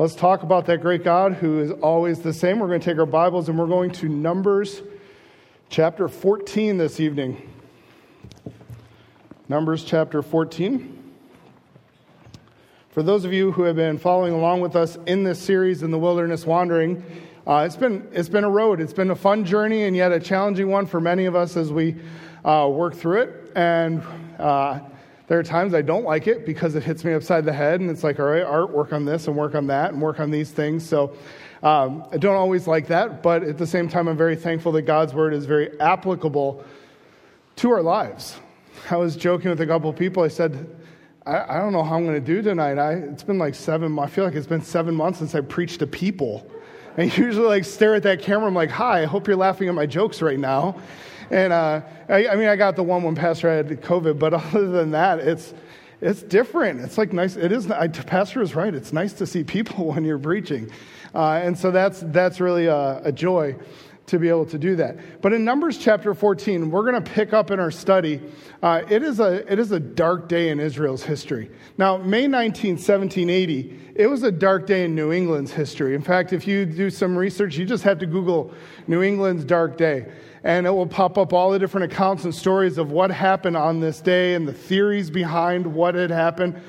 Let's talk about that great God who is always the same. We're going to take our Bibles and we're going to Numbers chapter 14 this evening. Numbers chapter 14. For those of you who have been following along with us in this series in the wilderness wandering, uh, it's, been, it's been a road. It's been a fun journey and yet a challenging one for many of us as we uh, work through it. And uh, there are times I don't like it because it hits me upside the head, and it's like, all right, art, work on this and work on that and work on these things. So um, I don't always like that, but at the same time, I'm very thankful that God's word is very applicable to our lives. I was joking with a couple people. I said, I, I don't know how I'm going to do tonight. I, it's been like seven, I feel like it's been seven months since I preached to people. And usually like stare at that camera. I'm like, hi, I hope you're laughing at my jokes right now. And uh, I, I, mean, I got the one when Pastor had COVID, but other than that, it's, it's different. It's like nice. It is, I, Pastor is right. It's nice to see people when you're preaching. Uh, and so that's, that's really a, a joy to be able to do that. But in Numbers chapter 14, we're going to pick up in our study. Uh, it, is a, it is a dark day in Israel's history. Now, May 19, 1780, it was a dark day in New England's history. In fact, if you do some research, you just have to Google New England's dark day and it will pop up all the different accounts and stories of what happened on this day and the theories behind what had happened.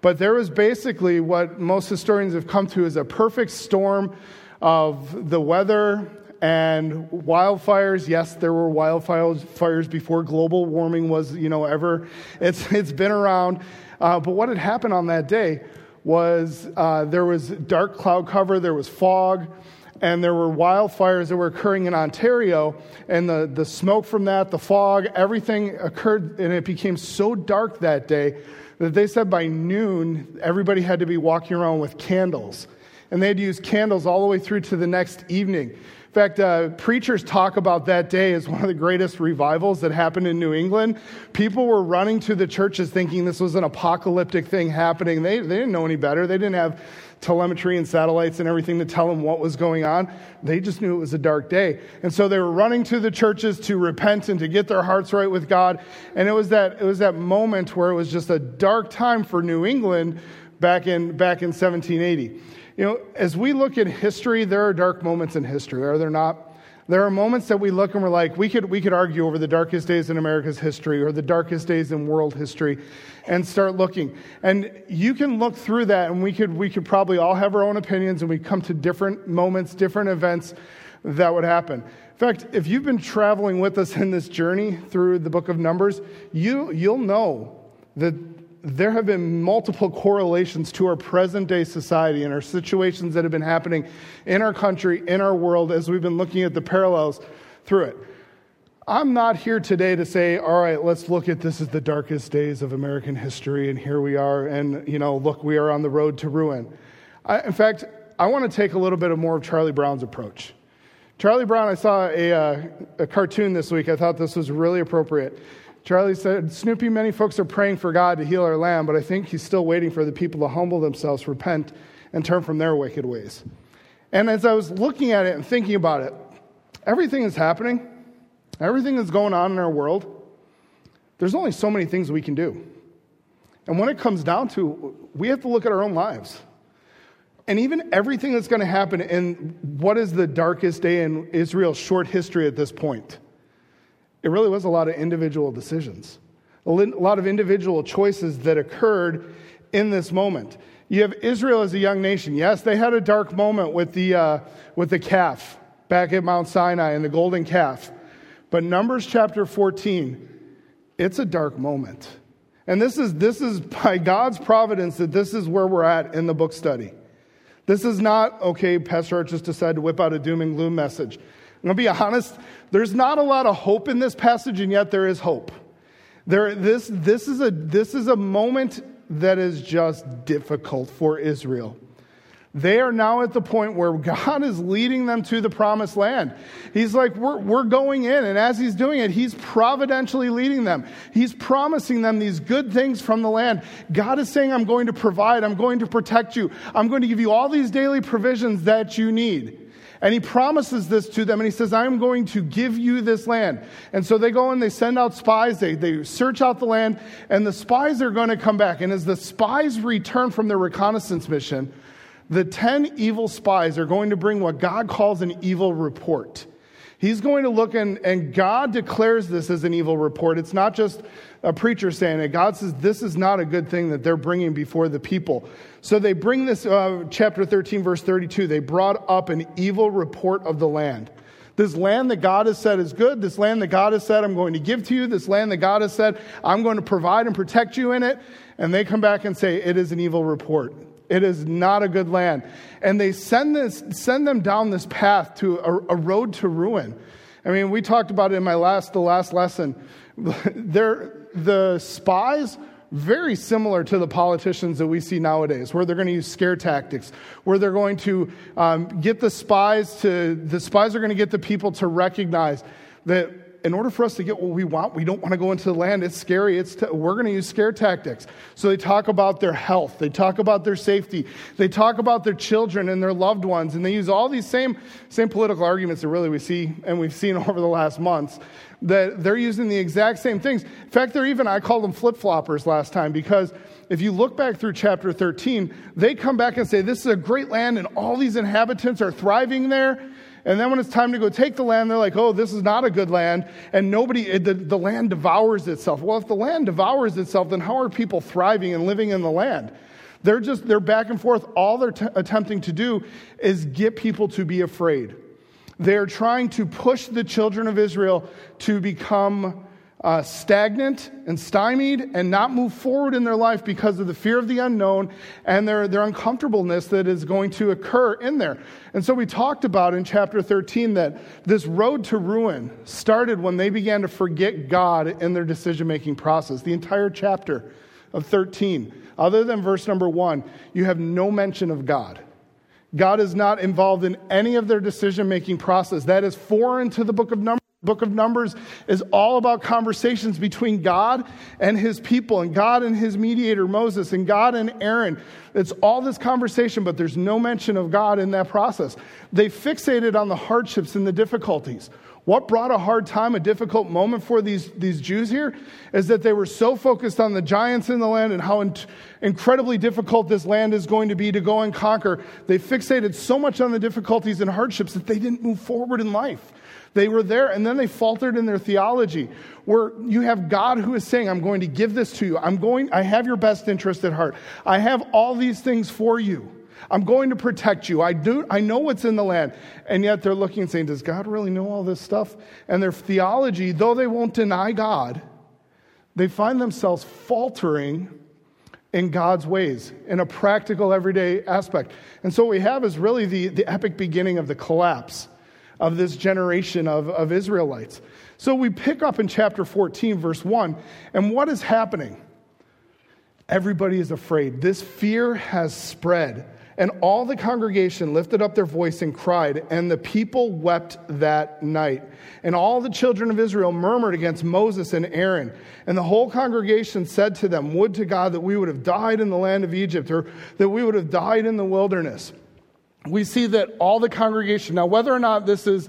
But there was basically what most historians have come to is a perfect storm of the weather and wildfires. Yes, there were wildfires fires before global warming was, you know, ever. It's, it's been around. Uh, but what had happened on that day was uh, there was dark cloud cover, there was fog, and there were wildfires that were occurring in Ontario, and the, the smoke from that, the fog, everything occurred, and it became so dark that day that they said by noon, everybody had to be walking around with candles. And they had to use candles all the way through to the next evening. In fact, uh, preachers talk about that day as one of the greatest revivals that happened in New England. People were running to the churches thinking this was an apocalyptic thing happening. They, they didn't know any better. They didn't have telemetry and satellites and everything to tell them what was going on. They just knew it was a dark day. And so they were running to the churches to repent and to get their hearts right with God. And it was that, it was that moment where it was just a dark time for New England back in, back in 1780. You know, as we look at history, there are dark moments in history, are there not? There are moments that we look and we're like, we could, we could argue over the darkest days in America's history or the darkest days in world history and start looking. And you can look through that and we could, we could probably all have our own opinions and we come to different moments, different events that would happen. In fact, if you've been traveling with us in this journey through the book of Numbers, you, you'll know that there have been multiple correlations to our present day society and our situations that have been happening in our country, in our world, as we've been looking at the parallels through it. I'm not here today to say, all right, let's look at this as the darkest days of American history, and here we are, and, you know, look, we are on the road to ruin. I, in fact, I want to take a little bit of more of Charlie Brown's approach. Charlie Brown, I saw a, uh, a cartoon this week. I thought this was really appropriate. Charlie said, Snoopy, many folks are praying for God to heal our land, but I think he's still waiting for the people to humble themselves, repent, and turn from their wicked ways. And as I was looking at it and thinking about it, everything is happening, everything that's going on in our world. There's only so many things we can do. And when it comes down to, we have to look at our own lives. And even everything that's going to happen in what is the darkest day in Israel's short history at this point it really was a lot of individual decisions, a lot of individual choices that occurred in this moment. You have Israel as a young nation. Yes, they had a dark moment with the, uh, with the calf back at Mount Sinai and the golden calf. But Numbers chapter 14, it's a dark moment. And this is, this is by God's providence that this is where we're at in the book study. This is not, okay, Pastor Art just decided to whip out a doom and gloom message. I'm going to be honest, there's not a lot of hope in this passage, and yet there is hope. There, this, this, is a, this is a moment that is just difficult for Israel. They are now at the point where God is leading them to the promised land. He's like, we're, we're going in. And as He's doing it, He's providentially leading them. He's promising them these good things from the land. God is saying, I'm going to provide, I'm going to protect you, I'm going to give you all these daily provisions that you need. And he promises this to them and he says, I'm going to give you this land. And so they go and they send out spies, they, they search out the land, and the spies are going to come back. And as the spies return from their reconnaissance mission, the 10 evil spies are going to bring what God calls an evil report. He's going to look and, and God declares this as an evil report. It's not just a preacher saying it. God says this is not a good thing that they're bringing before the people. So they bring this, uh, chapter 13, verse 32, they brought up an evil report of the land. This land that God has said is good, this land that God has said I'm going to give to you, this land that God has said I'm going to provide and protect you in it. And they come back and say it is an evil report. It is not a good land. And they send, this, send them down this path to a, a road to ruin. I mean, we talked about it in my last, the last lesson. They're, the spies, very similar to the politicians that we see nowadays, where they're going to use scare tactics, where they're going to um, get the spies to, the spies are going to get the people to recognize that in order for us to get what we want, we don't want to go into the land. It's scary. It's t- we're going to use scare tactics. So they talk about their health. They talk about their safety. They talk about their children and their loved ones. And they use all these same, same political arguments that really we see and we've seen over the last months that they're using the exact same things. In fact, they're even, I called them flip floppers last time because if you look back through chapter 13, they come back and say, This is a great land and all these inhabitants are thriving there. And then when it's time to go take the land, they're like, oh, this is not a good land. And nobody, the, the land devours itself. Well, if the land devours itself, then how are people thriving and living in the land? They're just, they're back and forth. All they're t- attempting to do is get people to be afraid. They're trying to push the children of Israel to become uh, stagnant and stymied and not move forward in their life because of the fear of the unknown and their, their uncomfortableness that is going to occur in there. And so we talked about in chapter 13 that this road to ruin started when they began to forget God in their decision making process. The entire chapter of 13, other than verse number one, you have no mention of God. God is not involved in any of their decision making process. That is foreign to the book of Numbers book of Numbers is all about conversations between God and his people, and God and his mediator, Moses, and God and Aaron. It's all this conversation, but there's no mention of God in that process. They fixated on the hardships and the difficulties. What brought a hard time, a difficult moment for these, these Jews here, is that they were so focused on the giants in the land and how in- incredibly difficult this land is going to be to go and conquer. They fixated so much on the difficulties and hardships that they didn't move forward in life. They were there and then they faltered in their theology, where you have God who is saying, I'm going to give this to you. I'm going, I have your best interest at heart. I have all these things for you. I'm going to protect you. I do I know what's in the land. And yet they're looking and saying, Does God really know all this stuff? And their theology, though they won't deny God, they find themselves faltering in God's ways in a practical, everyday aspect. And so what we have is really the, the epic beginning of the collapse of this generation of, of Israelites. So we pick up in chapter 14, verse 1, and what is happening? Everybody is afraid. This fear has spread. And all the congregation lifted up their voice and cried, and the people wept that night. And all the children of Israel murmured against Moses and Aaron. And the whole congregation said to them, Would to God that we would have died in the land of Egypt, or that we would have died in the wilderness we see that all the congregation, now, whether or not this is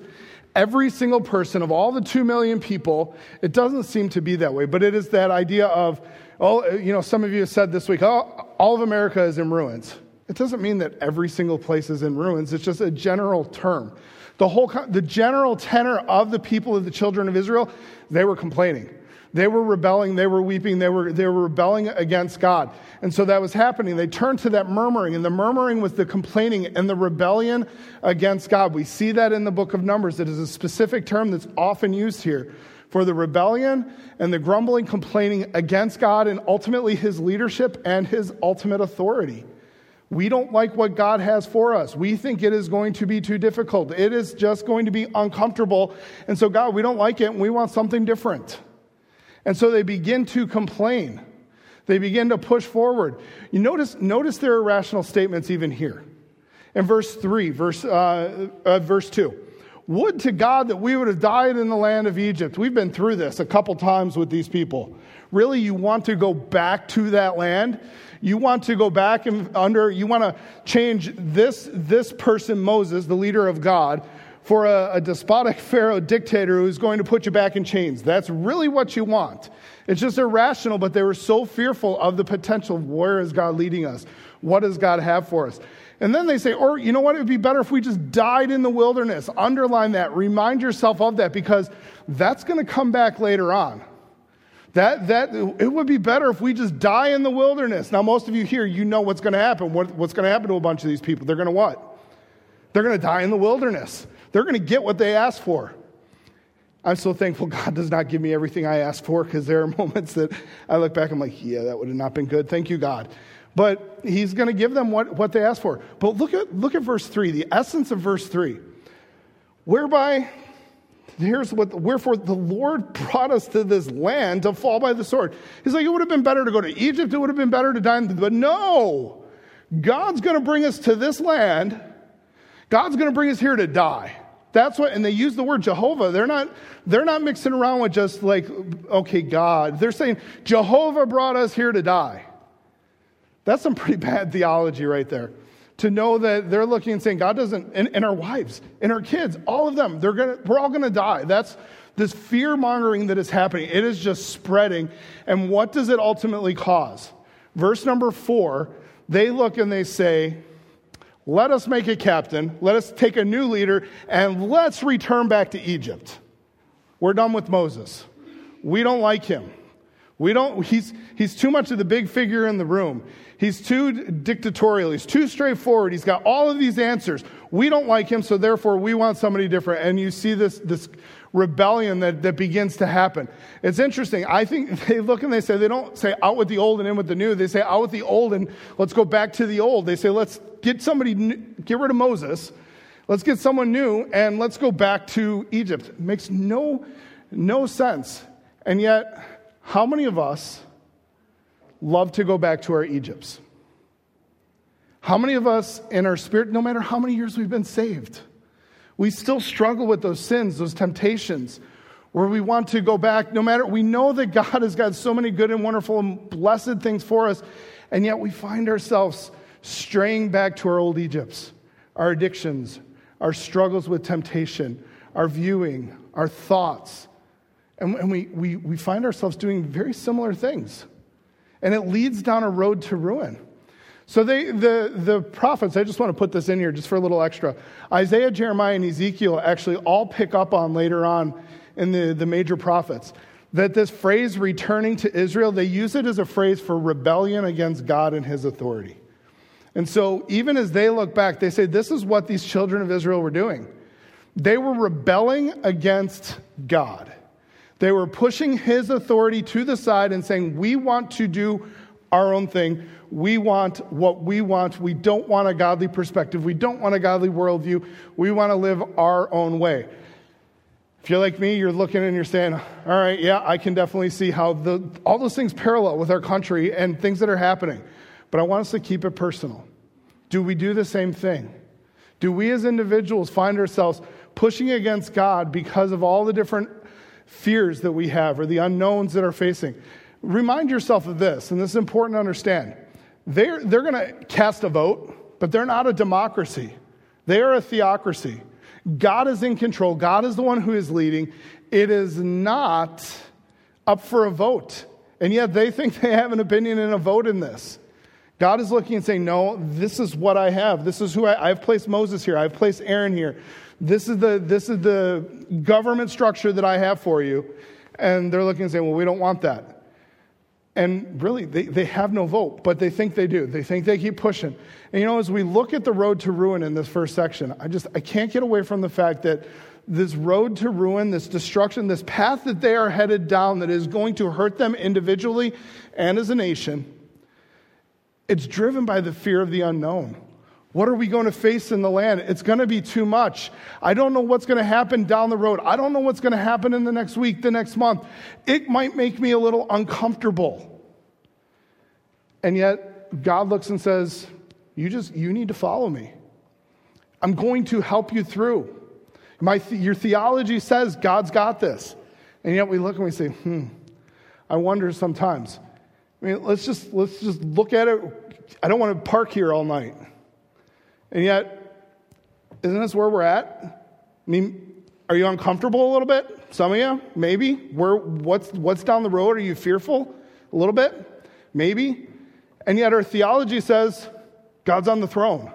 every single person of all the two million people, it doesn't seem to be that way, but it is that idea of, oh, you know, some of you have said this week, oh, all of America is in ruins. It doesn't mean that every single place is in ruins, it's just a general term. The whole, the general tenor of the people of the children of Israel, they were complaining. They were rebelling, they were weeping, they were, they were rebelling against God. And so that was happening. They turned to that murmuring, and the murmuring was the complaining and the rebellion against God. We see that in the book of Numbers. It is a specific term that's often used here for the rebellion and the grumbling, complaining against God and ultimately his leadership and his ultimate authority. We don't like what God has for us. We think it is going to be too difficult. It is just going to be uncomfortable. And so, God, we don't like it and we want something different. And so they begin to complain. They begin to push forward. You notice, notice their irrational statements even here. In verse 3, verse, uh, uh, verse 2. Would to God that we would have died in the land of Egypt. We've been through this a couple times with these people. Really, you want to go back to that land? You want to go back and under, you want to change this, this person, Moses, the leader of God, for a, a, despotic Pharaoh dictator who's going to put you back in chains. That's really what you want. It's just irrational, but they were so fearful of the potential. Where is God leading us? What does God have for us? And then they say, or you know what? It would be better if we just died in the wilderness. Underline that. Remind yourself of that because that's going to come back later on. That, that, it would be better if we just die in the wilderness. Now, most of you here, you know what's going to happen. What, what's going to happen to a bunch of these people? They're going to what? They're going to die in the wilderness. They're going to get what they asked for. I'm so thankful God does not give me everything I ask for because there are moments that I look back, I'm like, yeah, that would have not been good. Thank you, God. But He's going to give them what, what they asked for. But look at, look at verse 3, the essence of verse 3. Whereby here's what, wherefore the Lord brought us to this land to fall by the sword. He's like, it would have been better to go to Egypt, it would have been better to die, but no, God's going to bring us to this land. God's going to bring us here to die. That's what, and they use the word Jehovah. They're not, they're not mixing around with just like, okay, God. They're saying, Jehovah brought us here to die. That's some pretty bad theology right there to know that they're looking and saying, God doesn't, and, and our wives and our kids, all of them, they're gonna, we're all to die. That's this fear mongering that is happening. It is just spreading. And what does it ultimately cause? Verse number four, they look and they say, let us make a captain, let us take a new leader, and let's return back to Egypt. We're done with Moses. We don't like him. We don't, he's, he's too much of the big figure in the room. He's too dictatorial. He's too straightforward. He's got all of these answers. We don't like him, so therefore we want somebody different. And you see this, this rebellion that, that begins to happen. It's interesting. I think they look and they say, they don't say out with the old and in with the new. They say out with the old and let's go back to the old. They say, let's get somebody, get rid of Moses. Let's get someone new and let's go back to Egypt. It makes no, no sense. And yet, how many of us love to go back to our Egypts? How many of us in our spirit, no matter how many years we've been saved, we still struggle with those sins, those temptations, where we want to go back, no matter, we know that God has got so many good and wonderful and blessed things for us, and yet we find ourselves straying back to our old Egypts, our addictions, our struggles with temptation, our viewing, our thoughts. And, and we, we, we find ourselves doing very similar things and it leads down a road to ruin. So they, the, the prophets, I just want to put this in here just for a little extra. Isaiah, Jeremiah, and Ezekiel actually all pick up on later on in the, the major prophets that this phrase returning to Israel, they use it as a phrase for rebellion against God and his authority. And so even as they look back, they say, this is what these children of Israel were doing. They were rebelling against God. They were pushing his authority to the side and saying, We want to do our own thing. We want what we want. We don't want a godly perspective. We don't want a godly worldview. We want to live our own way. If you're like me, you're looking and you're saying, All right, yeah, I can definitely see how the, all those things parallel with our country and things that are happening. But I want us to keep it personal. Do we do the same thing? Do we as individuals find ourselves pushing against God because of all the different fears that we have or the unknowns that are facing. Remind yourself of this, and this is important to understand. They're, they're going to cast a vote, but they're not a democracy. They are a theocracy. God is in control, God is the one who is leading. It is not up for a vote. And yet they think they have an opinion and a vote in this. God is looking and saying, No, this is what I have. This is who I, I've placed Moses here. I've placed Aaron here. This is the, this is the government structure that I have for you. And they're looking and saying, well, we don't want that. And really, they, they have no vote, but they think they do. They think they keep pushing. And you know, as we look at the road to ruin in this first section, I just I can't get away from the fact that this road to ruin, this destruction, this path that they are headed down that is going to hurt them individually and as a nation, it's driven by the fear of the unknown. What are we going to face in the land? It's going to be too much. I don't know what's going to happen down the road. I don't know what's going to happen in the next week, the next month. It might make me a little uncomfortable. And yet, God looks and says, You just, you need to follow me. I'm going to help you through. My, your theology says God's got this. And yet we look and we say, hmm, I wonder sometimes. I mean, let's just, let's just look at it. I don't want to park here all night. And yet, isn't this where we're at? I mean, are you uncomfortable a little bit? Some of you, maybe. Where, what's, what's down the road? Are you fearful a little bit? Maybe. And yet, our theology says God's on the throne.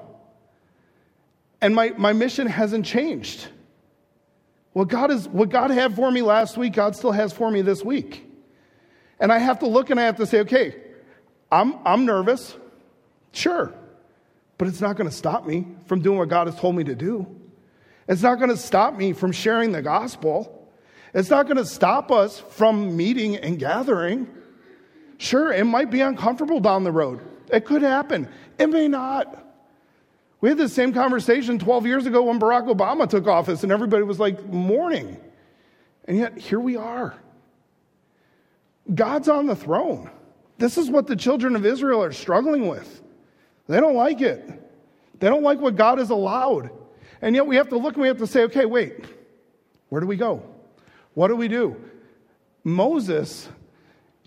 And my, my mission hasn't changed. What God, is, what God had for me last week, God still has for me this week. And I have to look and I have to say, okay, I'm, I'm nervous, sure, but it's not going to stop me from doing what God has told me to do. It's not going to stop me from sharing the gospel. It's not going to stop us from meeting and gathering. Sure, it might be uncomfortable down the road. It could happen. It may not. We had the same conversation 12 years ago when Barack Obama took office and everybody was like mourning. And yet, here we are. God's on the throne. This is what the children of Israel are struggling with. They don't like it. They don't like what God has allowed. And yet we have to look and we have to say, okay, wait, where do we go? What do we do? Moses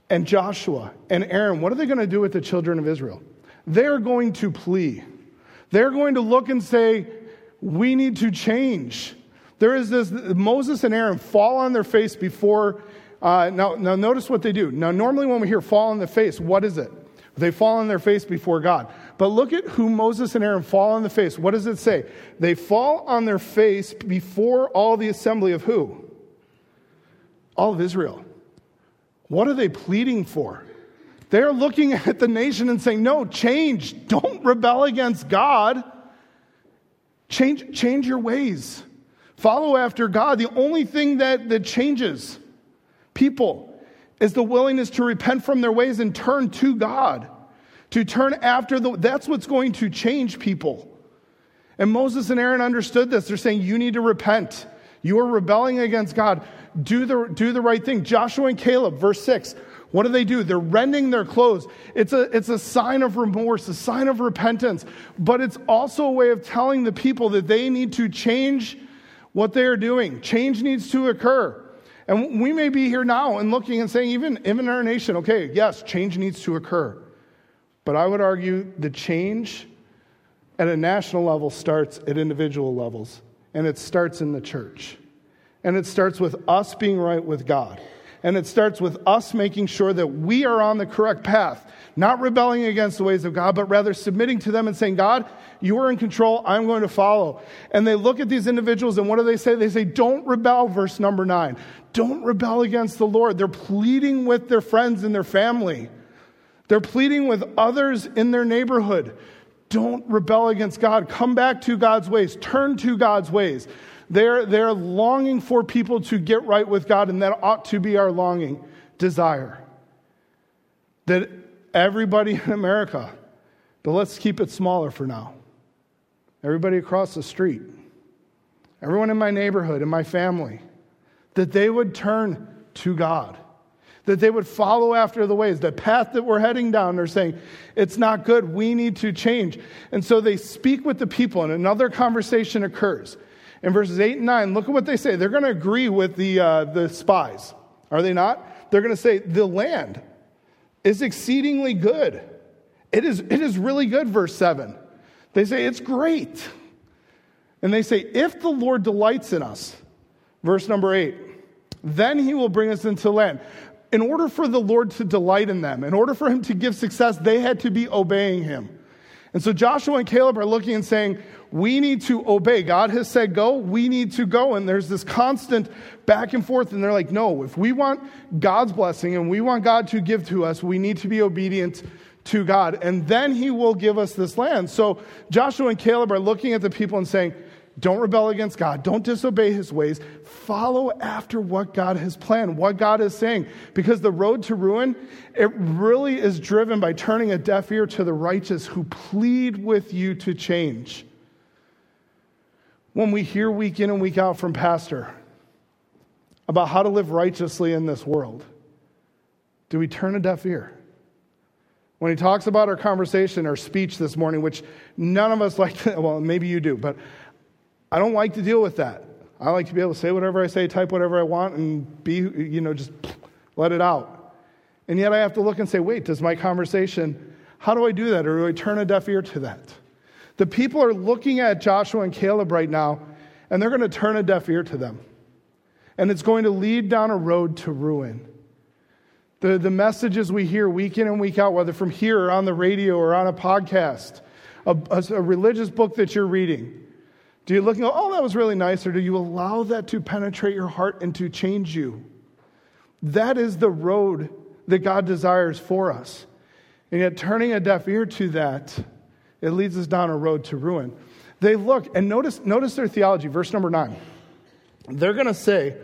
and Joshua and Aaron, what are they going to do with the children of Israel? They're going to plea. They're going to look and say, we need to change. There is this, Moses and Aaron fall on their face before. Uh, now, now, notice what they do. Now, normally when we hear fall on the face, what is it? They fall on their face before God. But look at who Moses and Aaron fall on the face. What does it say? They fall on their face before all the assembly of who? All of Israel. What are they pleading for? They're looking at the nation and saying, No, change. Don't rebel against God. Change, change your ways. Follow after God. The only thing that, that changes people is the willingness to repent from their ways and turn to God. To turn after the, that's what's going to change people. And Moses and Aaron understood this. They're saying, You need to repent. You are rebelling against God. Do the, do the right thing. Joshua and Caleb, verse 6. What do they do? They're rending their clothes. It's a, it's a sign of remorse, a sign of repentance, but it's also a way of telling the people that they need to change what they are doing. Change needs to occur. And we may be here now and looking and saying, even, even in our nation, okay, yes, change needs to occur. But I would argue the change at a national level starts at individual levels, and it starts in the church. And it starts with us being right with God. And it starts with us making sure that we are on the correct path, not rebelling against the ways of God, but rather submitting to them and saying, God, you are in control. I'm going to follow. And they look at these individuals and what do they say? They say, Don't rebel, verse number nine. Don't rebel against the Lord. They're pleading with their friends and their family, they're pleading with others in their neighborhood. Don't rebel against God. Come back to God's ways. Turn to God's ways. They're, they're longing for people to get right with God, and that ought to be our longing, desire. That everybody in America, but let's keep it smaller for now. Everybody across the street, everyone in my neighborhood, in my family, that they would turn to God that they would follow after the ways. The path that we're heading down, they're saying, it's not good. We need to change. And so they speak with the people, and another conversation occurs. In verses 8 and 9, look at what they say. They're going to agree with the, uh, the spies, are they not? They're going to say, The land is exceedingly good. It is, it is really good, verse 7. They say, It's great. And they say, If the Lord delights in us, verse number 8, then he will bring us into land. In order for the Lord to delight in them, in order for him to give success, they had to be obeying him. And so Joshua and Caleb are looking and saying, we need to obey. God has said go, we need to go. And there's this constant back and forth. And they're like, no, if we want God's blessing and we want God to give to us, we need to be obedient to God. And then he will give us this land. So Joshua and Caleb are looking at the people and saying, don't rebel against God. Don't disobey his ways. Follow after what God has planned, what God is saying. Because the road to ruin, it really is driven by turning a deaf ear to the righteous who plead with you to change when we hear week in and week out from Pastor about how to live righteously in this world, do we turn a deaf ear? When he talks about our conversation, our speech this morning, which none of us like to, well, maybe you do, but I don't like to deal with that. I like to be able to say whatever I say, type whatever I want, and be, you know, just let it out. And yet I have to look and say, wait, does my conversation, how do I do that? Or do I turn a deaf ear to that? The people are looking at Joshua and Caleb right now, and they're going to turn a deaf ear to them. And it's going to lead down a road to ruin. The, the messages we hear week in and week out, whether from here or on the radio or on a podcast, a, a, a religious book that you're reading? Do you look and go, oh, that was really nice? Or do you allow that to penetrate your heart and to change you? That is the road that God desires for us. And yet, turning a deaf ear to that, it leads us down a road to ruin. They look, and notice, notice their theology, verse number nine. They're going to say,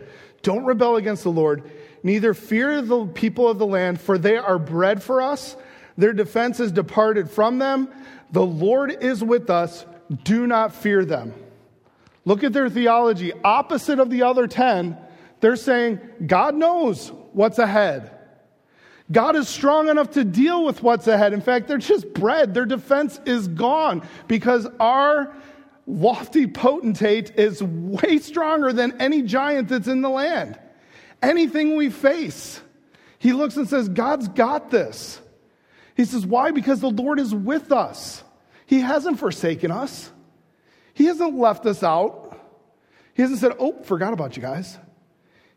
Don't rebel against the Lord, neither fear the people of the land, for they are bread for us. Their defense is departed from them. The Lord is with us. Do not fear them. Look at their theology. Opposite of the other 10, they're saying, God knows what's ahead. God is strong enough to deal with what's ahead. In fact, they're just bread. Their defense is gone because our lofty potentate is way stronger than any giant that's in the land. Anything we face, he looks and says, God's got this. He says, Why? Because the Lord is with us. He hasn't forsaken us, He hasn't left us out. He hasn't said, Oh, forgot about you guys.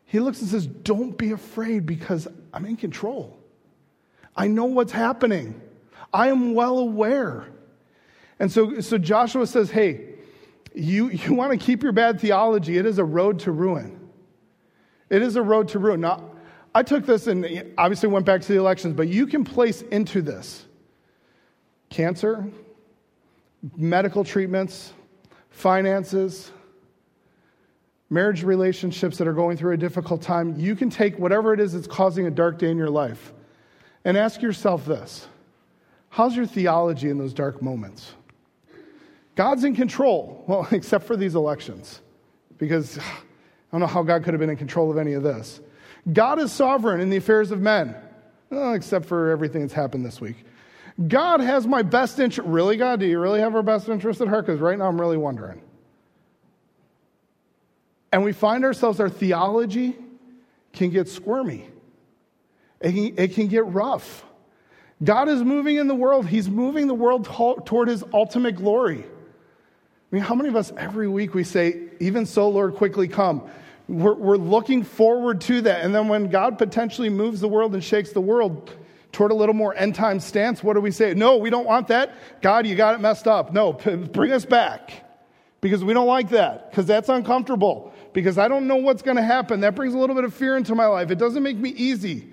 He looks and says, Don't be afraid because I'm in control. I know what's happening. I am well aware. And so, so Joshua says, Hey, you, you want to keep your bad theology, it is a road to ruin. It is a road to ruin. Now, I took this and obviously went back to the elections, but you can place into this cancer, medical treatments, finances, marriage relationships that are going through a difficult time. You can take whatever it is that's causing a dark day in your life and ask yourself this How's your theology in those dark moments? God's in control, well, except for these elections, because I don't know how God could have been in control of any of this. God is sovereign in the affairs of men, well, except for everything that's happened this week. God has my best interest. Really, God? Do you really have our best interest at heart? Because right now I'm really wondering. And we find ourselves, our theology can get squirmy. It can, it can get rough. God is moving in the world. He's moving the world toward his ultimate glory. I mean, how many of us every week we say, even so, Lord, quickly come? We're, we're looking forward to that. And then when God potentially moves the world and shakes the world toward a little more end time stance, what do we say? No, we don't want that. God, you got it messed up. No, bring us back because we don't like that because that's uncomfortable because I don't know what's going to happen. That brings a little bit of fear into my life. It doesn't make me easy.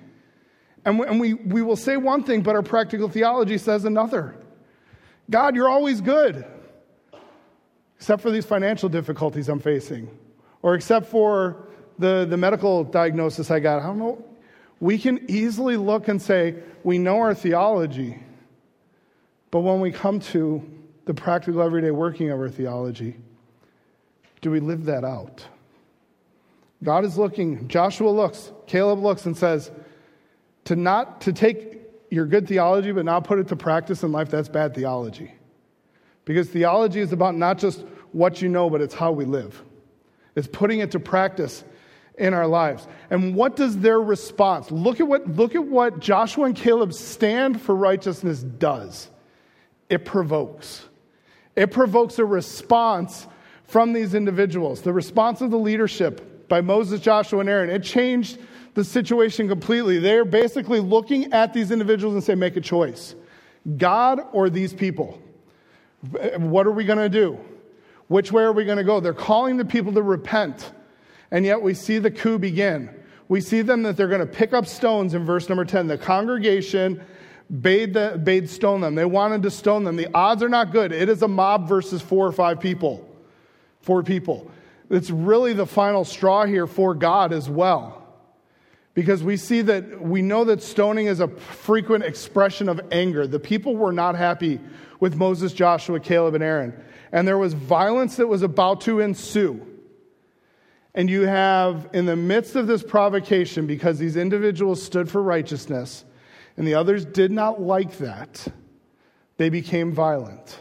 And, we, and we, we will say one thing, but our practical theology says another. God, you're always good, except for these financial difficulties I'm facing, or except for the, the medical diagnosis I got. I don't know. We can easily look and say, we know our theology, but when we come to the practical everyday working of our theology, do we live that out? God is looking, Joshua looks, Caleb looks and says, to not to take your good theology but not put it to practice in life that's bad theology because theology is about not just what you know but it's how we live it's putting it to practice in our lives and what does their response look at what look at what joshua and caleb stand for righteousness does it provokes it provokes a response from these individuals the response of the leadership by moses joshua and aaron it changed the situation completely. They're basically looking at these individuals and say, make a choice God or these people? What are we going to do? Which way are we going to go? They're calling the people to repent. And yet we see the coup begin. We see them that they're going to pick up stones in verse number 10. The congregation bade, the, bade stone them. They wanted to stone them. The odds are not good. It is a mob versus four or five people. Four people. It's really the final straw here for God as well because we see that we know that stoning is a frequent expression of anger. The people were not happy with Moses, Joshua, Caleb, and Aaron. And there was violence that was about to ensue. And you have, in the midst of this provocation, because these individuals stood for righteousness and the others did not like that, they became violent.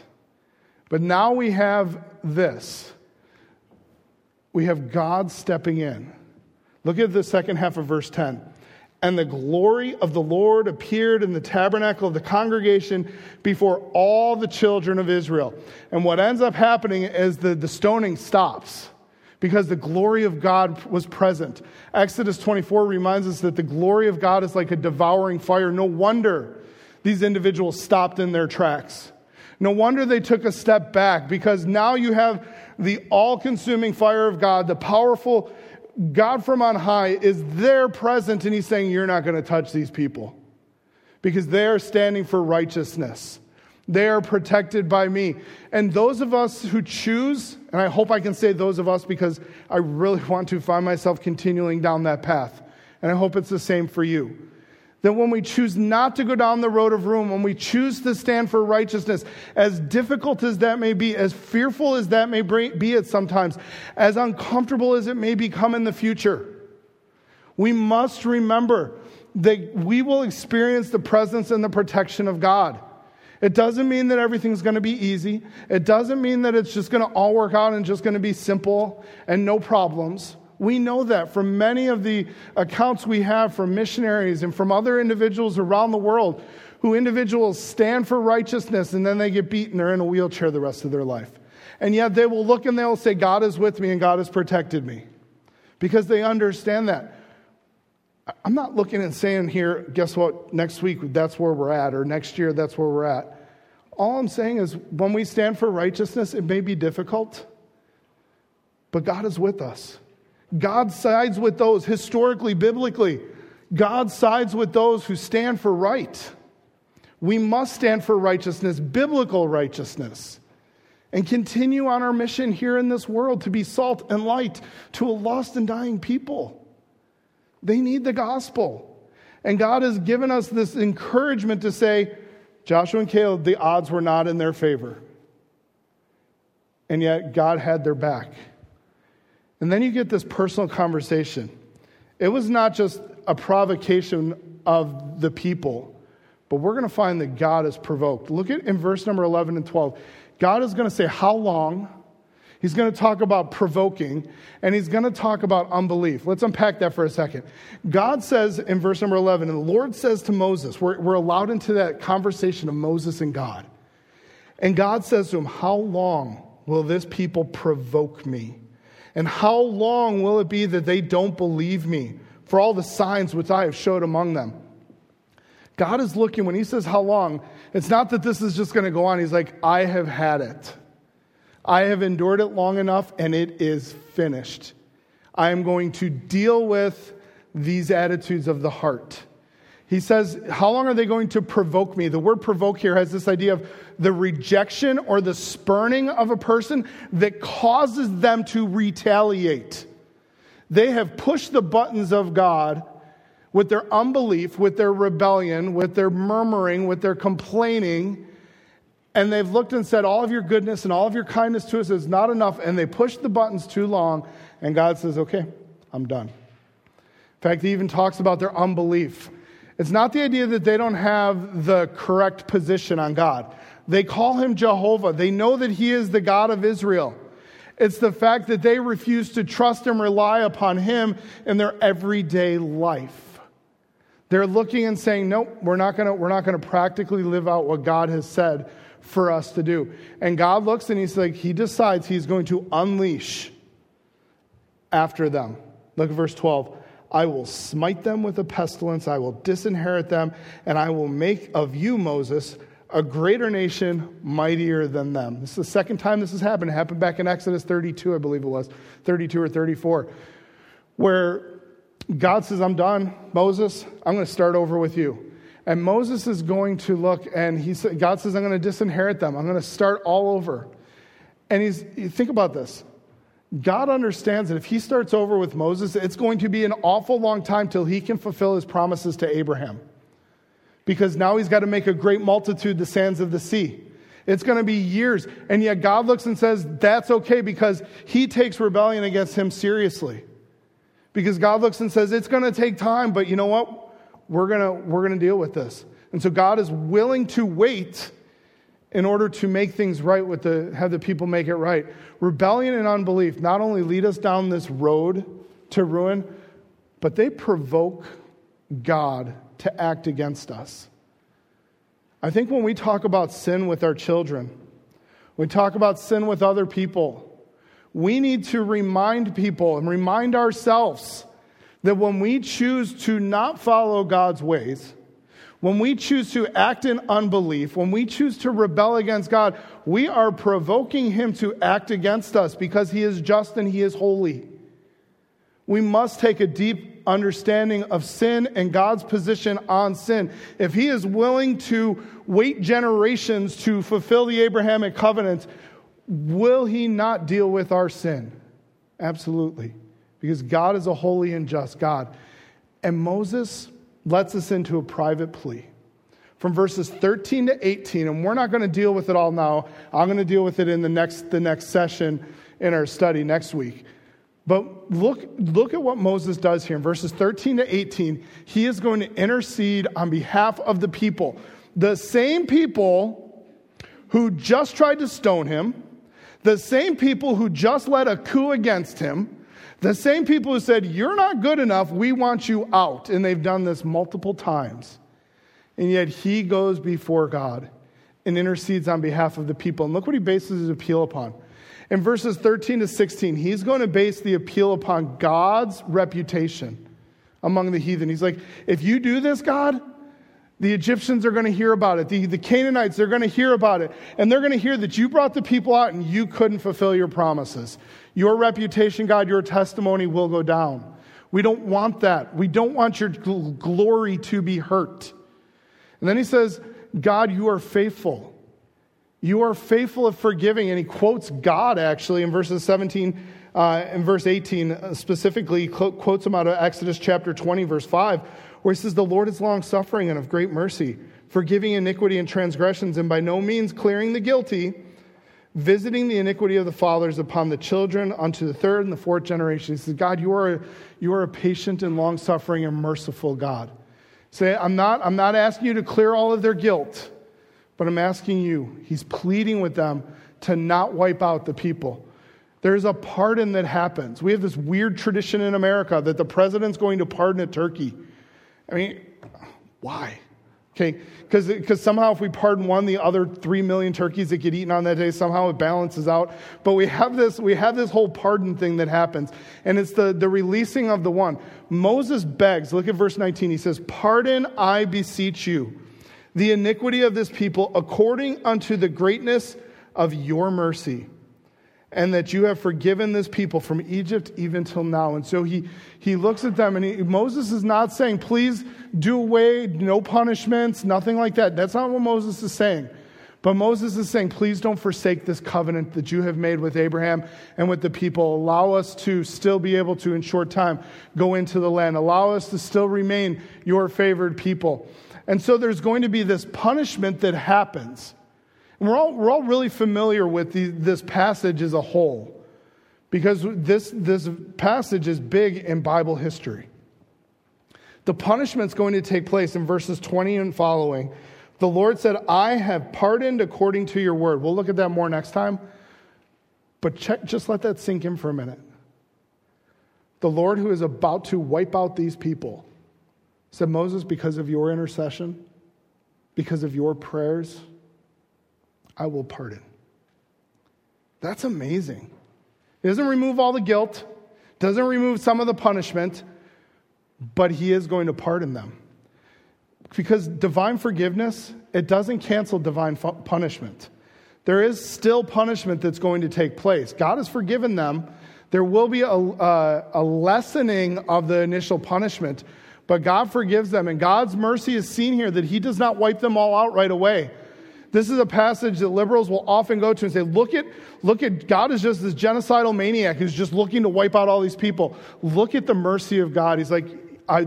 But now we have this we have God stepping in. Look at the second half of verse 10. And the glory of the Lord appeared in the tabernacle of the congregation before all the children of Israel. And what ends up happening is the, the stoning stops because the glory of God was present. Exodus 24 reminds us that the glory of God is like a devouring fire. No wonder these individuals stopped in their tracks. No wonder they took a step back because now you have the all consuming fire of God, the powerful God from on high is there present, and He's saying, You're not going to touch these people because they are standing for righteousness. They are protected by me. And those of us who choose, and I hope I can say those of us because I really want to find myself continuing down that path. And I hope it's the same for you. That when we choose not to go down the road of ruin, when we choose to stand for righteousness, as difficult as that may be, as fearful as that may be at sometimes, as uncomfortable as it may become in the future, we must remember that we will experience the presence and the protection of God. It doesn't mean that everything's going to be easy. It doesn't mean that it's just going to all work out and just going to be simple and no problems. We know that from many of the accounts we have from missionaries and from other individuals around the world who individuals stand for righteousness and then they get beaten or in a wheelchair the rest of their life. And yet they will look and they will say, God is with me and God has protected me. Because they understand that. I'm not looking and saying here, guess what, next week that's where we're at, or next year that's where we're at. All I'm saying is when we stand for righteousness, it may be difficult, but God is with us. God sides with those, historically, biblically, God sides with those who stand for right. We must stand for righteousness, biblical righteousness, and continue on our mission here in this world to be salt and light to a lost and dying people. They need the gospel. And God has given us this encouragement to say, Joshua and Caleb, the odds were not in their favor. And yet God had their back. And then you get this personal conversation. It was not just a provocation of the people, but we're going to find that God is provoked. Look at in verse number 11 and 12. God is going to say, How long? He's going to talk about provoking, and he's going to talk about unbelief. Let's unpack that for a second. God says in verse number 11, and the Lord says to Moses, we're, we're allowed into that conversation of Moses and God. And God says to him, How long will this people provoke me? And how long will it be that they don't believe me for all the signs which I have showed among them? God is looking, when He says how long, it's not that this is just going to go on. He's like, I have had it. I have endured it long enough, and it is finished. I am going to deal with these attitudes of the heart. He says, How long are they going to provoke me? The word provoke here has this idea of the rejection or the spurning of a person that causes them to retaliate. They have pushed the buttons of God with their unbelief, with their rebellion, with their murmuring, with their complaining, and they've looked and said, All of your goodness and all of your kindness to us is not enough, and they pushed the buttons too long, and God says, Okay, I'm done. In fact, he even talks about their unbelief. It's not the idea that they don't have the correct position on God. They call him Jehovah. They know that he is the God of Israel. It's the fact that they refuse to trust and rely upon him in their everyday life. They're looking and saying, Nope, we're not gonna, we're not gonna practically live out what God has said for us to do. And God looks and he's like, He decides he's going to unleash after them. Look at verse 12. I will smite them with a pestilence, I will disinherit them, and I will make of you, Moses, a greater nation, mightier than them. This is the second time this has happened. It happened back in Exodus 32, I believe it was, 32 or 34, where God says, I'm done. Moses, I'm going to start over with you. And Moses is going to look, and he said God says, I'm going to disinherit them. I'm going to start all over. And he's, think about this. God understands that if he starts over with Moses, it's going to be an awful long time till he can fulfill his promises to Abraham. Because now he's got to make a great multitude the sands of the sea. It's going to be years. And yet God looks and says, that's okay because he takes rebellion against him seriously. Because God looks and says, it's going to take time, but you know what? We're going we're going to deal with this. And so God is willing to wait in order to make things right with the have the people make it right. Rebellion and unbelief not only lead us down this road to ruin, but they provoke God to act against us. I think when we talk about sin with our children, we talk about sin with other people, we need to remind people and remind ourselves that when we choose to not follow God's ways, When we choose to act in unbelief, when we choose to rebel against God, we are provoking Him to act against us because He is just and He is holy. We must take a deep understanding of sin and God's position on sin. If He is willing to wait generations to fulfill the Abrahamic covenant, will He not deal with our sin? Absolutely. Because God is a holy and just God. And Moses lets us into a private plea. From verses 13 to 18 and we're not going to deal with it all now. I'm going to deal with it in the next the next session in our study next week. But look look at what moses does here. In verses 13 to 18 he is going to intercede on behalf of the people. The same people who just tried to stone him the same people who just led a coup against him the same people who said, You're not good enough, we want you out. And they've done this multiple times. And yet he goes before God and intercedes on behalf of the people. And look what he bases his appeal upon. In verses 13 to 16, he's going to base the appeal upon God's reputation among the heathen. He's like, If you do this, God, the Egyptians are going to hear about it. The, the Canaanites, they're going to hear about it. And they're going to hear that you brought the people out and you couldn't fulfill your promises. Your reputation, God, your testimony will go down. We don't want that. We don't want your gl- glory to be hurt. And then he says, God, you are faithful. You are faithful of forgiving. And he quotes God actually in verses 17 uh, and verse 18 uh, specifically. Quotes him out of Exodus chapter 20, verse 5, where he says, The Lord is long suffering and of great mercy, forgiving iniquity and transgressions, and by no means clearing the guilty visiting the iniquity of the fathers upon the children unto the third and the fourth generation. He says, God, you are, you are a patient and long suffering and merciful God. Say, I'm not, I'm not asking you to clear all of their guilt, but I'm asking you, he's pleading with them to not wipe out the people. There's a pardon that happens. We have this weird tradition in America that the president's going to pardon a turkey. I mean, why? Okay, because somehow if we pardon one, the other three million turkeys that get eaten on that day, somehow it balances out. But we have this, we have this whole pardon thing that happens, and it's the, the releasing of the one. Moses begs, look at verse 19, he says, Pardon, I beseech you, the iniquity of this people according unto the greatness of your mercy and that you have forgiven this people from Egypt even till now. And so he, he looks at them and he, Moses is not saying, please do away, no punishments, nothing like that. That's not what Moses is saying. But Moses is saying, please don't forsake this covenant that you have made with Abraham and with the people. Allow us to still be able to, in short time, go into the land. Allow us to still remain your favored people. And so there's going to be this punishment that happens. And we're all, we're all really familiar with the, this passage as a whole because this, this passage is big in Bible history. The punishment's going to take place in verses 20 and following. The Lord said, I have pardoned according to your word. We'll look at that more next time. But check, just let that sink in for a minute. The Lord, who is about to wipe out these people, said, Moses, because of your intercession, because of your prayers, I will pardon. That's amazing. It doesn't remove all the guilt, doesn't remove some of the punishment, but he is going to pardon them. Because divine forgiveness, it doesn't cancel divine punishment. There is still punishment that's going to take place. God has forgiven them. There will be a, a, a lessening of the initial punishment, but God forgives them. And God's mercy is seen here that He does not wipe them all out right away. This is a passage that liberals will often go to and say, look at, look at God is just this genocidal maniac who's just looking to wipe out all these people. Look at the mercy of God. He's like,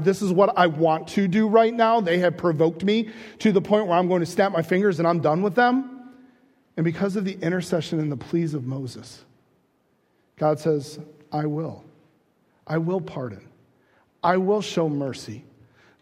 this is what I want to do right now. They have provoked me to the point where I'm going to snap my fingers and I'm done with them. And because of the intercession and the pleas of Moses, God says, I will. I will pardon. I will show mercy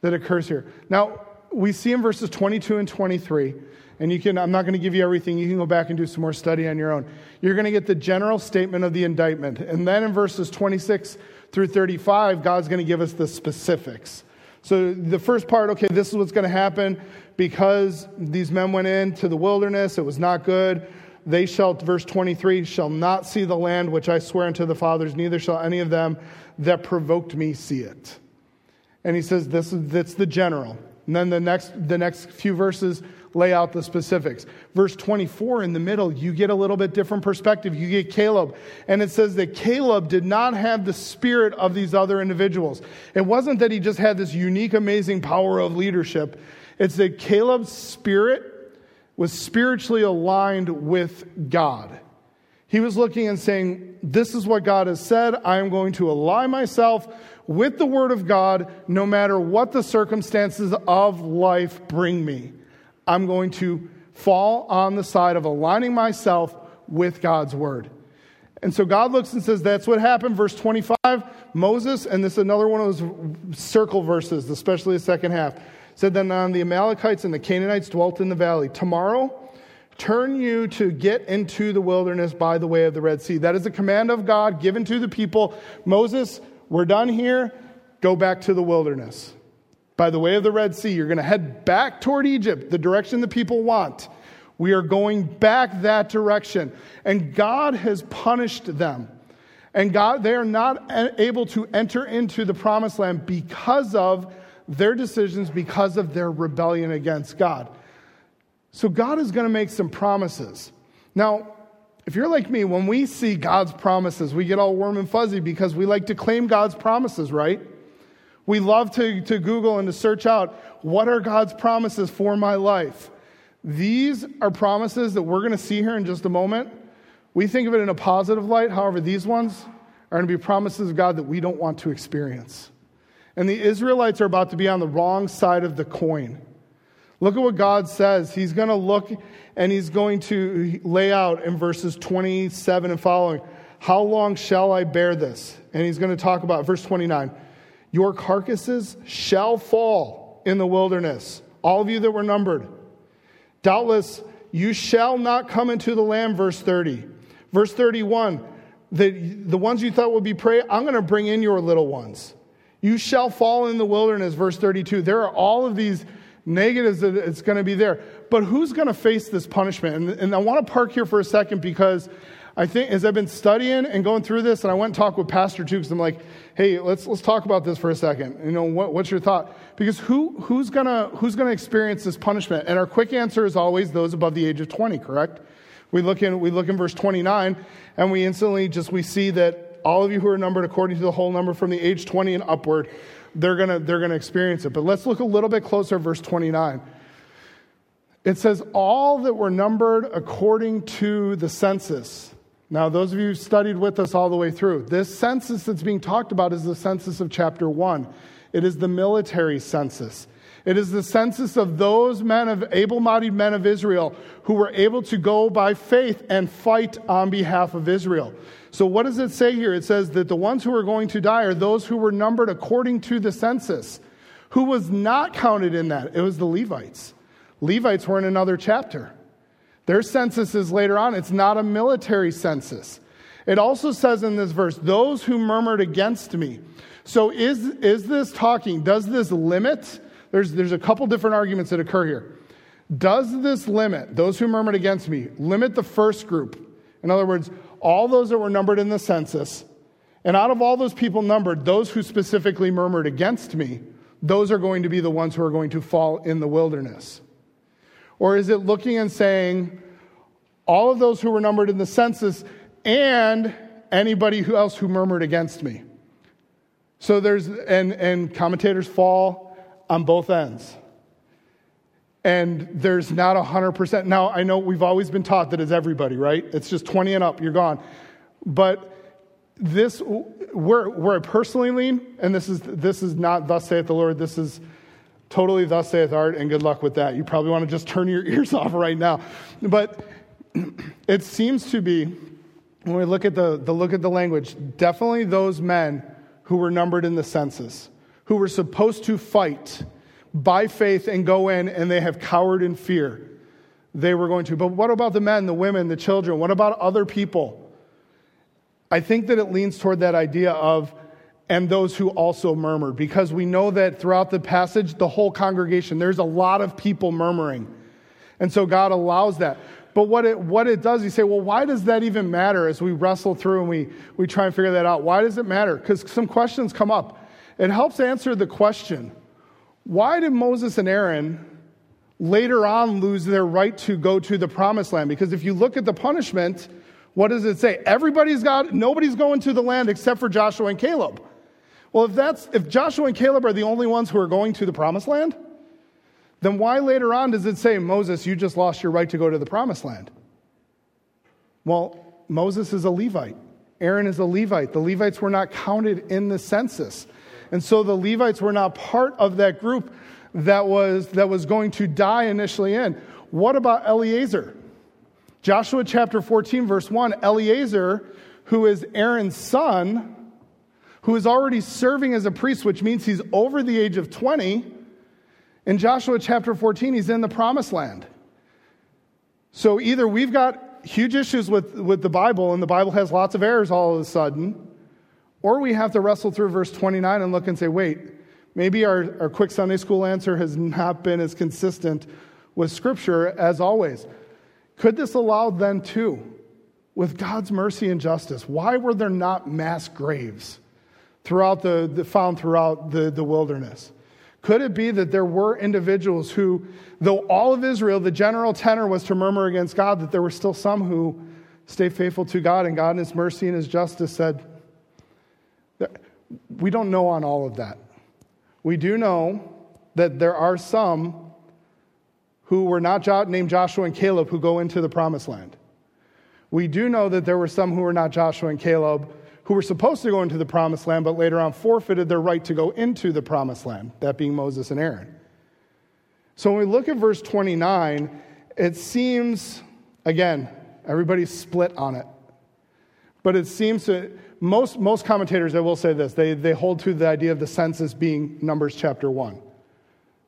that occurs here. Now, we see in verses 22 and 23 and you can i'm not going to give you everything. You can go back and do some more study on your own. You're going to get the general statement of the indictment. And then in verses 26 through 35 god's going to give us the specifics. So the first part okay this is what's going to happen. Because these men went into the wilderness it was not good. They shall verse 23 shall not see the land which i swear unto the fathers neither shall any of them that provoked me see it. And he says this is that's the general. And then the next, the next few verses lay out the specifics. Verse 24 in the middle, you get a little bit different perspective. You get Caleb. And it says that Caleb did not have the spirit of these other individuals. It wasn't that he just had this unique, amazing power of leadership. It's that Caleb's spirit was spiritually aligned with God. He was looking and saying, This is what God has said. I am going to align myself with the Word of God no matter what the circumstances of life bring me. I'm going to fall on the side of aligning myself with God's Word. And so God looks and says, That's what happened. Verse 25, Moses, and this is another one of those circle verses, especially the second half, said, Then on the Amalekites and the Canaanites dwelt in the valley. Tomorrow, turn you to get into the wilderness by the way of the Red Sea. That is a command of God given to the people. Moses, we're done here. Go back to the wilderness. By the way of the Red Sea, you're going to head back toward Egypt, the direction the people want. We are going back that direction. And God has punished them. And God, they are not able to enter into the promised land because of their decisions, because of their rebellion against God. So God is going to make some promises. Now, if you're like me, when we see God's promises, we get all warm and fuzzy because we like to claim God's promises, right? We love to, to Google and to search out what are God's promises for my life. These are promises that we're going to see here in just a moment. We think of it in a positive light. However, these ones are going to be promises of God that we don't want to experience. And the Israelites are about to be on the wrong side of the coin. Look at what God says. He's going to look and he's going to lay out in verses 27 and following how long shall I bear this? And he's going to talk about verse 29 Your carcasses shall fall in the wilderness, all of you that were numbered. Doubtless, you shall not come into the land, verse 30. Verse 31 the, the ones you thought would be prey, I'm going to bring in your little ones. You shall fall in the wilderness, verse 32. There are all of these negatives that it's going to be there. But who's going to face this punishment? And, and I want to park here for a second because I think as I've been studying and going through this, and I went and talked with Pastor because I'm like, hey, let's let's talk about this for a second. You know, what, what's your thought? Because who who's gonna who's gonna experience this punishment? And our quick answer is always those above the age of 20, correct? We look in we look in verse 29, and we instantly just we see that all of you who are numbered according to the whole number from the age 20 and upward they're to they're to experience it. But let's look a little bit closer, verse 29. It says, All that were numbered according to the census. Now, those of you who studied with us all the way through, this census that's being talked about is the census of chapter 1. It is the military census. It is the census of those men of able bodied men of Israel who were able to go by faith and fight on behalf of Israel. So, what does it say here? It says that the ones who are going to die are those who were numbered according to the census. Who was not counted in that? It was the Levites. Levites were in another chapter. Their census is later on. It's not a military census. It also says in this verse, those who murmured against me. So, is, is this talking? Does this limit? There's, there's a couple different arguments that occur here. Does this limit, those who murmured against me, limit the first group? In other words, all those that were numbered in the census. And out of all those people numbered, those who specifically murmured against me, those are going to be the ones who are going to fall in the wilderness. Or is it looking and saying, all of those who were numbered in the census and anybody who else who murmured against me? So there's, and, and commentators fall on both ends and there's not 100%. Now, I know we've always been taught that it's everybody, right? It's just 20 and up, you're gone. But this, where, where I personally lean, and this is, this is not thus saith the Lord, this is totally thus saith art, and good luck with that. You probably want to just turn your ears off right now. But it seems to be, when we look at the, the look at the language, definitely those men who were numbered in the census, who were supposed to fight by faith and go in, and they have cowered in fear. They were going to. But what about the men, the women, the children? What about other people? I think that it leans toward that idea of, and those who also murmured, because we know that throughout the passage, the whole congregation, there's a lot of people murmuring. And so God allows that. But what it, what it does, you say, well, why does that even matter as we wrestle through and we, we try and figure that out? Why does it matter? Because some questions come up. It helps answer the question why did Moses and Aaron later on lose their right to go to the promised land? Because if you look at the punishment, what does it say? Everybody's got, nobody's going to the land except for Joshua and Caleb. Well, if that's, if Joshua and Caleb are the only ones who are going to the promised land, then why later on does it say, Moses, you just lost your right to go to the promised land? Well, Moses is a Levite. Aaron is a Levite. The Levites were not counted in the census. And so the Levites were not part of that group that was, that was going to die initially in. What about Eleazar? Joshua chapter 14, verse 1 Eleazar, who is Aaron's son, who is already serving as a priest, which means he's over the age of 20. In Joshua chapter 14, he's in the promised land. So either we've got huge issues with, with the Bible, and the Bible has lots of errors all of a sudden, or we have to wrestle through verse 29 and look and say, wait, maybe our, our quick Sunday school answer has not been as consistent with Scripture as always. Could this allow then, too, with God's mercy and justice, why were there not mass graves throughout the, the found throughout the, the wilderness? Could it be that there were individuals who, though all of Israel, the general tenor was to murmur against God, that there were still some who stayed faithful to God, and God, in His mercy and His justice, said, We don't know on all of that. We do know that there are some who were not named Joshua and Caleb who go into the promised land. We do know that there were some who were not Joshua and Caleb who were supposed to go into the promised land, but later on forfeited their right to go into the promised land, that being Moses and Aaron. So when we look at verse 29, it seems, again, everybody's split on it. But it seems to, most, most commentators, I will say this, they, they hold to the idea of the census being Numbers chapter 1,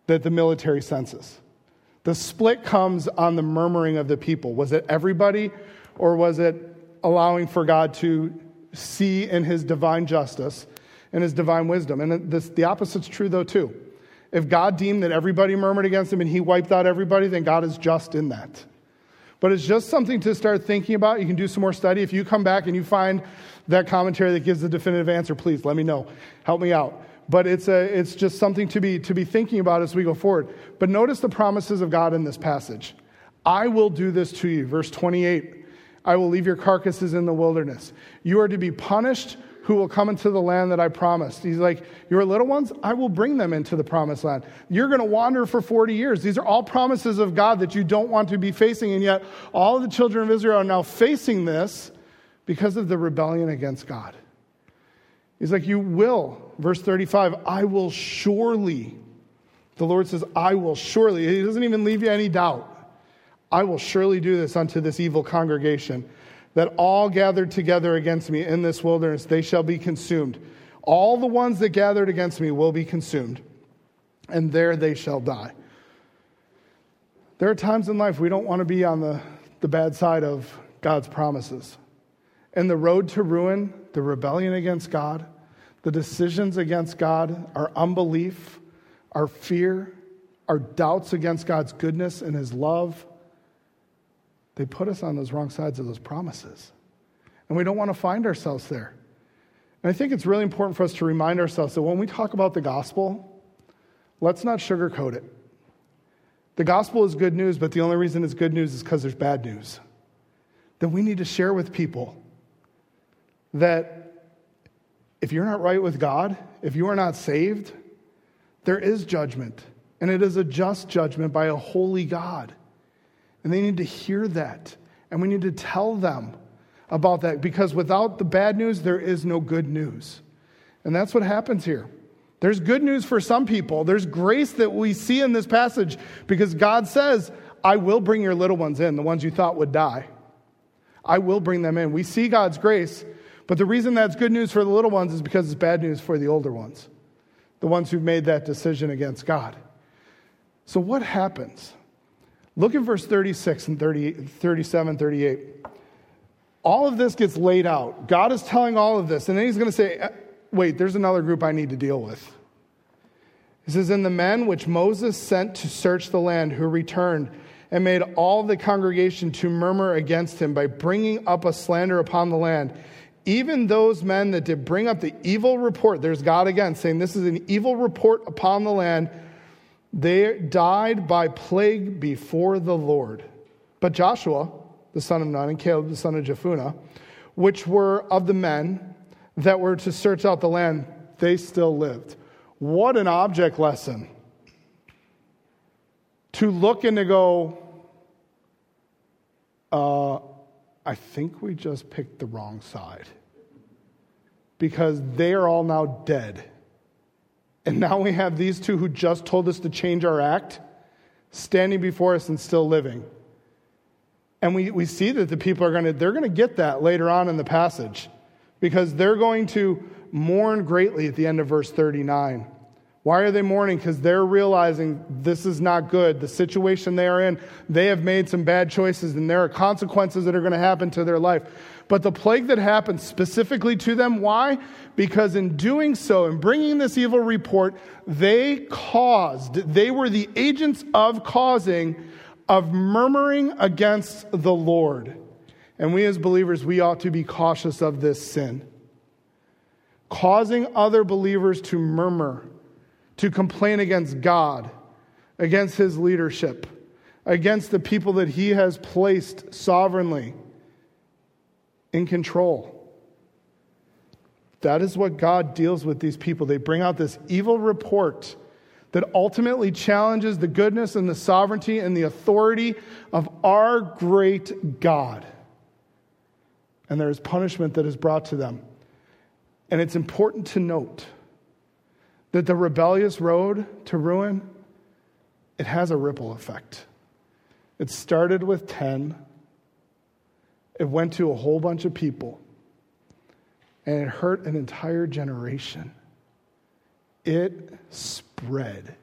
that the military census. The split comes on the murmuring of the people. Was it everybody, or was it allowing for God to see in his divine justice and his divine wisdom. And this, the opposite's true, though, too. If God deemed that everybody murmured against him and he wiped out everybody, then God is just in that. But it's just something to start thinking about. You can do some more study. If you come back and you find that commentary that gives the definitive answer, please let me know. Help me out. But it's, a, it's just something to be, to be thinking about as we go forward. But notice the promises of God in this passage. I will do this to you. Verse 28 I will leave your carcasses in the wilderness. You are to be punished who will come into the land that I promised. He's like, Your little ones, I will bring them into the promised land. You're going to wander for 40 years. These are all promises of God that you don't want to be facing, and yet all of the children of Israel are now facing this because of the rebellion against God. He's like, You will. Verse 35, I will surely. The Lord says, I will surely. He doesn't even leave you any doubt. I will surely do this unto this evil congregation, that all gathered together against me in this wilderness, they shall be consumed. All the ones that gathered against me will be consumed, and there they shall die. There are times in life we don't want to be on the, the bad side of God's promises. And the road to ruin, the rebellion against God, the decisions against God, our unbelief, our fear, our doubts against God's goodness and His love, they put us on those wrong sides of those promises. And we don't want to find ourselves there. And I think it's really important for us to remind ourselves that when we talk about the gospel, let's not sugarcoat it. The gospel is good news, but the only reason it's good news is because there's bad news. That we need to share with people that if you're not right with God, if you are not saved, there is judgment. And it is a just judgment by a holy God. And they need to hear that. And we need to tell them about that because without the bad news, there is no good news. And that's what happens here. There's good news for some people. There's grace that we see in this passage because God says, I will bring your little ones in, the ones you thought would die. I will bring them in. We see God's grace, but the reason that's good news for the little ones is because it's bad news for the older ones, the ones who've made that decision against God. So, what happens? Look at verse 36 and 30, 37, 38. All of this gets laid out. God is telling all of this, and then he's going to say, uh, Wait, there's another group I need to deal with. He says, And the men which Moses sent to search the land, who returned and made all the congregation to murmur against him by bringing up a slander upon the land, even those men that did bring up the evil report, there's God again saying, This is an evil report upon the land They died by plague before the Lord. But Joshua, the son of Nun, and Caleb, the son of Jephunneh, which were of the men that were to search out the land, they still lived. What an object lesson. To look and to go, uh, I think we just picked the wrong side. Because they are all now dead. And now we have these two who just told us to change our act standing before us and still living. And we, we see that the people are going to, they're going to get that later on in the passage because they're going to mourn greatly at the end of verse 39. Why are they mourning? Because they're realizing this is not good. The situation they are in, they have made some bad choices, and there are consequences that are going to happen to their life. But the plague that happened specifically to them, why? Because in doing so, in bringing this evil report, they caused, they were the agents of causing, of murmuring against the Lord. And we as believers, we ought to be cautious of this sin. Causing other believers to murmur to complain against God, against his leadership, against the people that he has placed sovereignly in control. That is what God deals with these people. They bring out this evil report that ultimately challenges the goodness and the sovereignty and the authority of our great God. And there is punishment that is brought to them. And it's important to note that the rebellious road to ruin it has a ripple effect it started with 10 it went to a whole bunch of people and it hurt an entire generation it spread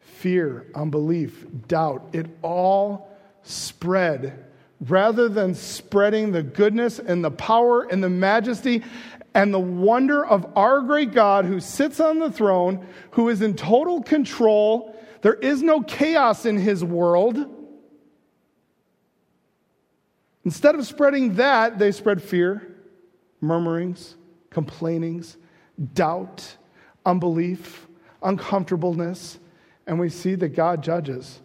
fear unbelief doubt it all spread rather than spreading the goodness and the power and the majesty and the wonder of our great God who sits on the throne, who is in total control. There is no chaos in his world. Instead of spreading that, they spread fear, murmurings, complainings, doubt, unbelief, uncomfortableness, and we see that God judges.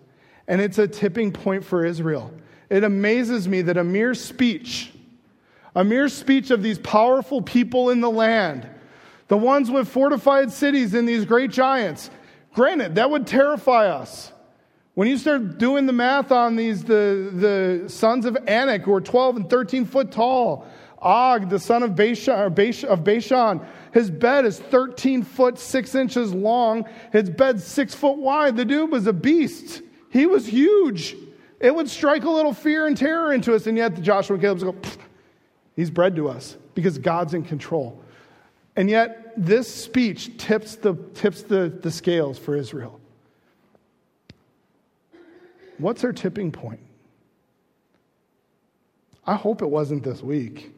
And it's a tipping point for Israel. It amazes me that a mere speech, a mere speech of these powerful people in the land, the ones with fortified cities and these great giants. Granted, that would terrify us. When you start doing the math on these, the, the sons of Anak who are 12 and 13 foot tall, Og, the son of Bashan, of Bashan, his bed is 13 foot 6 inches long. His bed's 6 foot wide. The dude was a beast. He was huge. It would strike a little fear and terror into us, and yet Joshua and Caleb go, He's bread to us because God's in control. And yet, this speech tips the, tips the, the scales for Israel. What's our tipping point? I hope it wasn't this week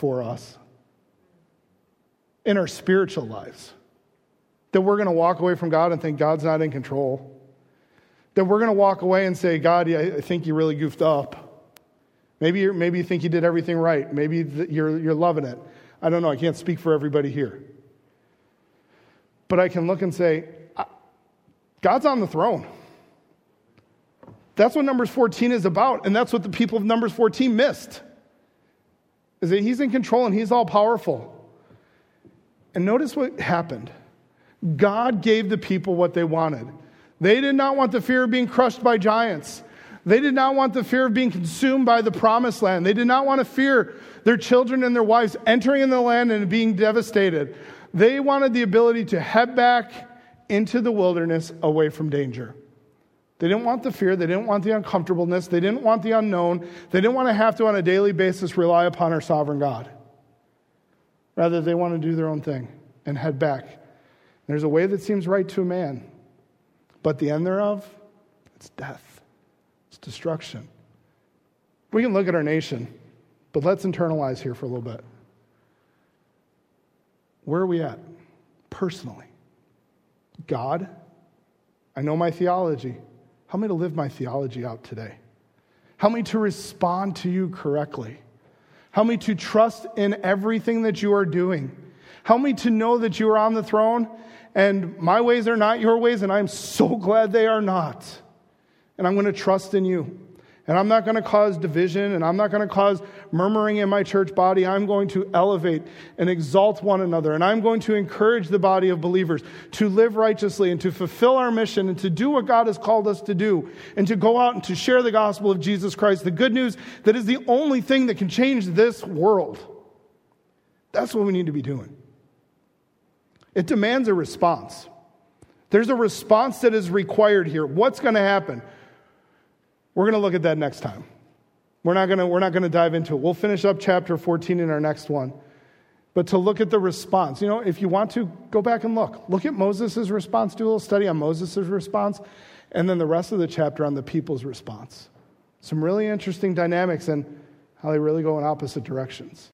for us in our spiritual lives. That we're going to walk away from God and think God's not in control. That we're going to walk away and say, God, I think you really goofed up. Maybe, you maybe you think you did everything right. Maybe you're, you're loving it. I don't know. I can't speak for everybody here. But I can look and say, God's on the throne. That's what Numbers 14 is about. And that's what the people of Numbers 14 missed. Is that he's in control and he's all powerful. And notice what happened. God gave the people what they wanted. They did not want the fear of being crushed by giants. They did not want the fear of being consumed by the promised land. They did not want to fear their children and their wives entering in the land and being devastated. They wanted the ability to head back into the wilderness away from danger. They didn't want the fear. They didn't want the uncomfortableness. They didn't want the unknown. They didn't want to have to, on a daily basis, rely upon our sovereign God. Rather, they want to do their own thing and head back. There's a way that seems right to a man, but the end thereof, it's death it's destruction. We can look at our nation, but let's internalize here for a little bit. Where are we at personally? God, I know my theology. Help me to live my theology out today. Help me to respond to you correctly. Help me to trust in everything that you are doing. Help me to know that you are on the throne and my ways are not your ways, and I'm so glad they are not. And I'm going to trust in you. And I'm not going to cause division and I'm not going to cause murmuring in my church body. I'm going to elevate and exalt one another. And I'm going to encourage the body of believers to live righteously and to fulfill our mission and to do what God has called us to do and to go out and to share the gospel of Jesus Christ, the good news that is the only thing that can change this world. That's what we need to be doing. It demands a response. There's a response that is required here. What's going to happen? We're going to look at that next time. We're not going to, we're not going to dive into it. We'll finish up chapter 14 in our next one. But to look at the response, you know, if you want to, go back and look. Look at Moses' response, do a little study on Moses' response, and then the rest of the chapter on the people's response. Some really interesting dynamics and how they really go in opposite directions.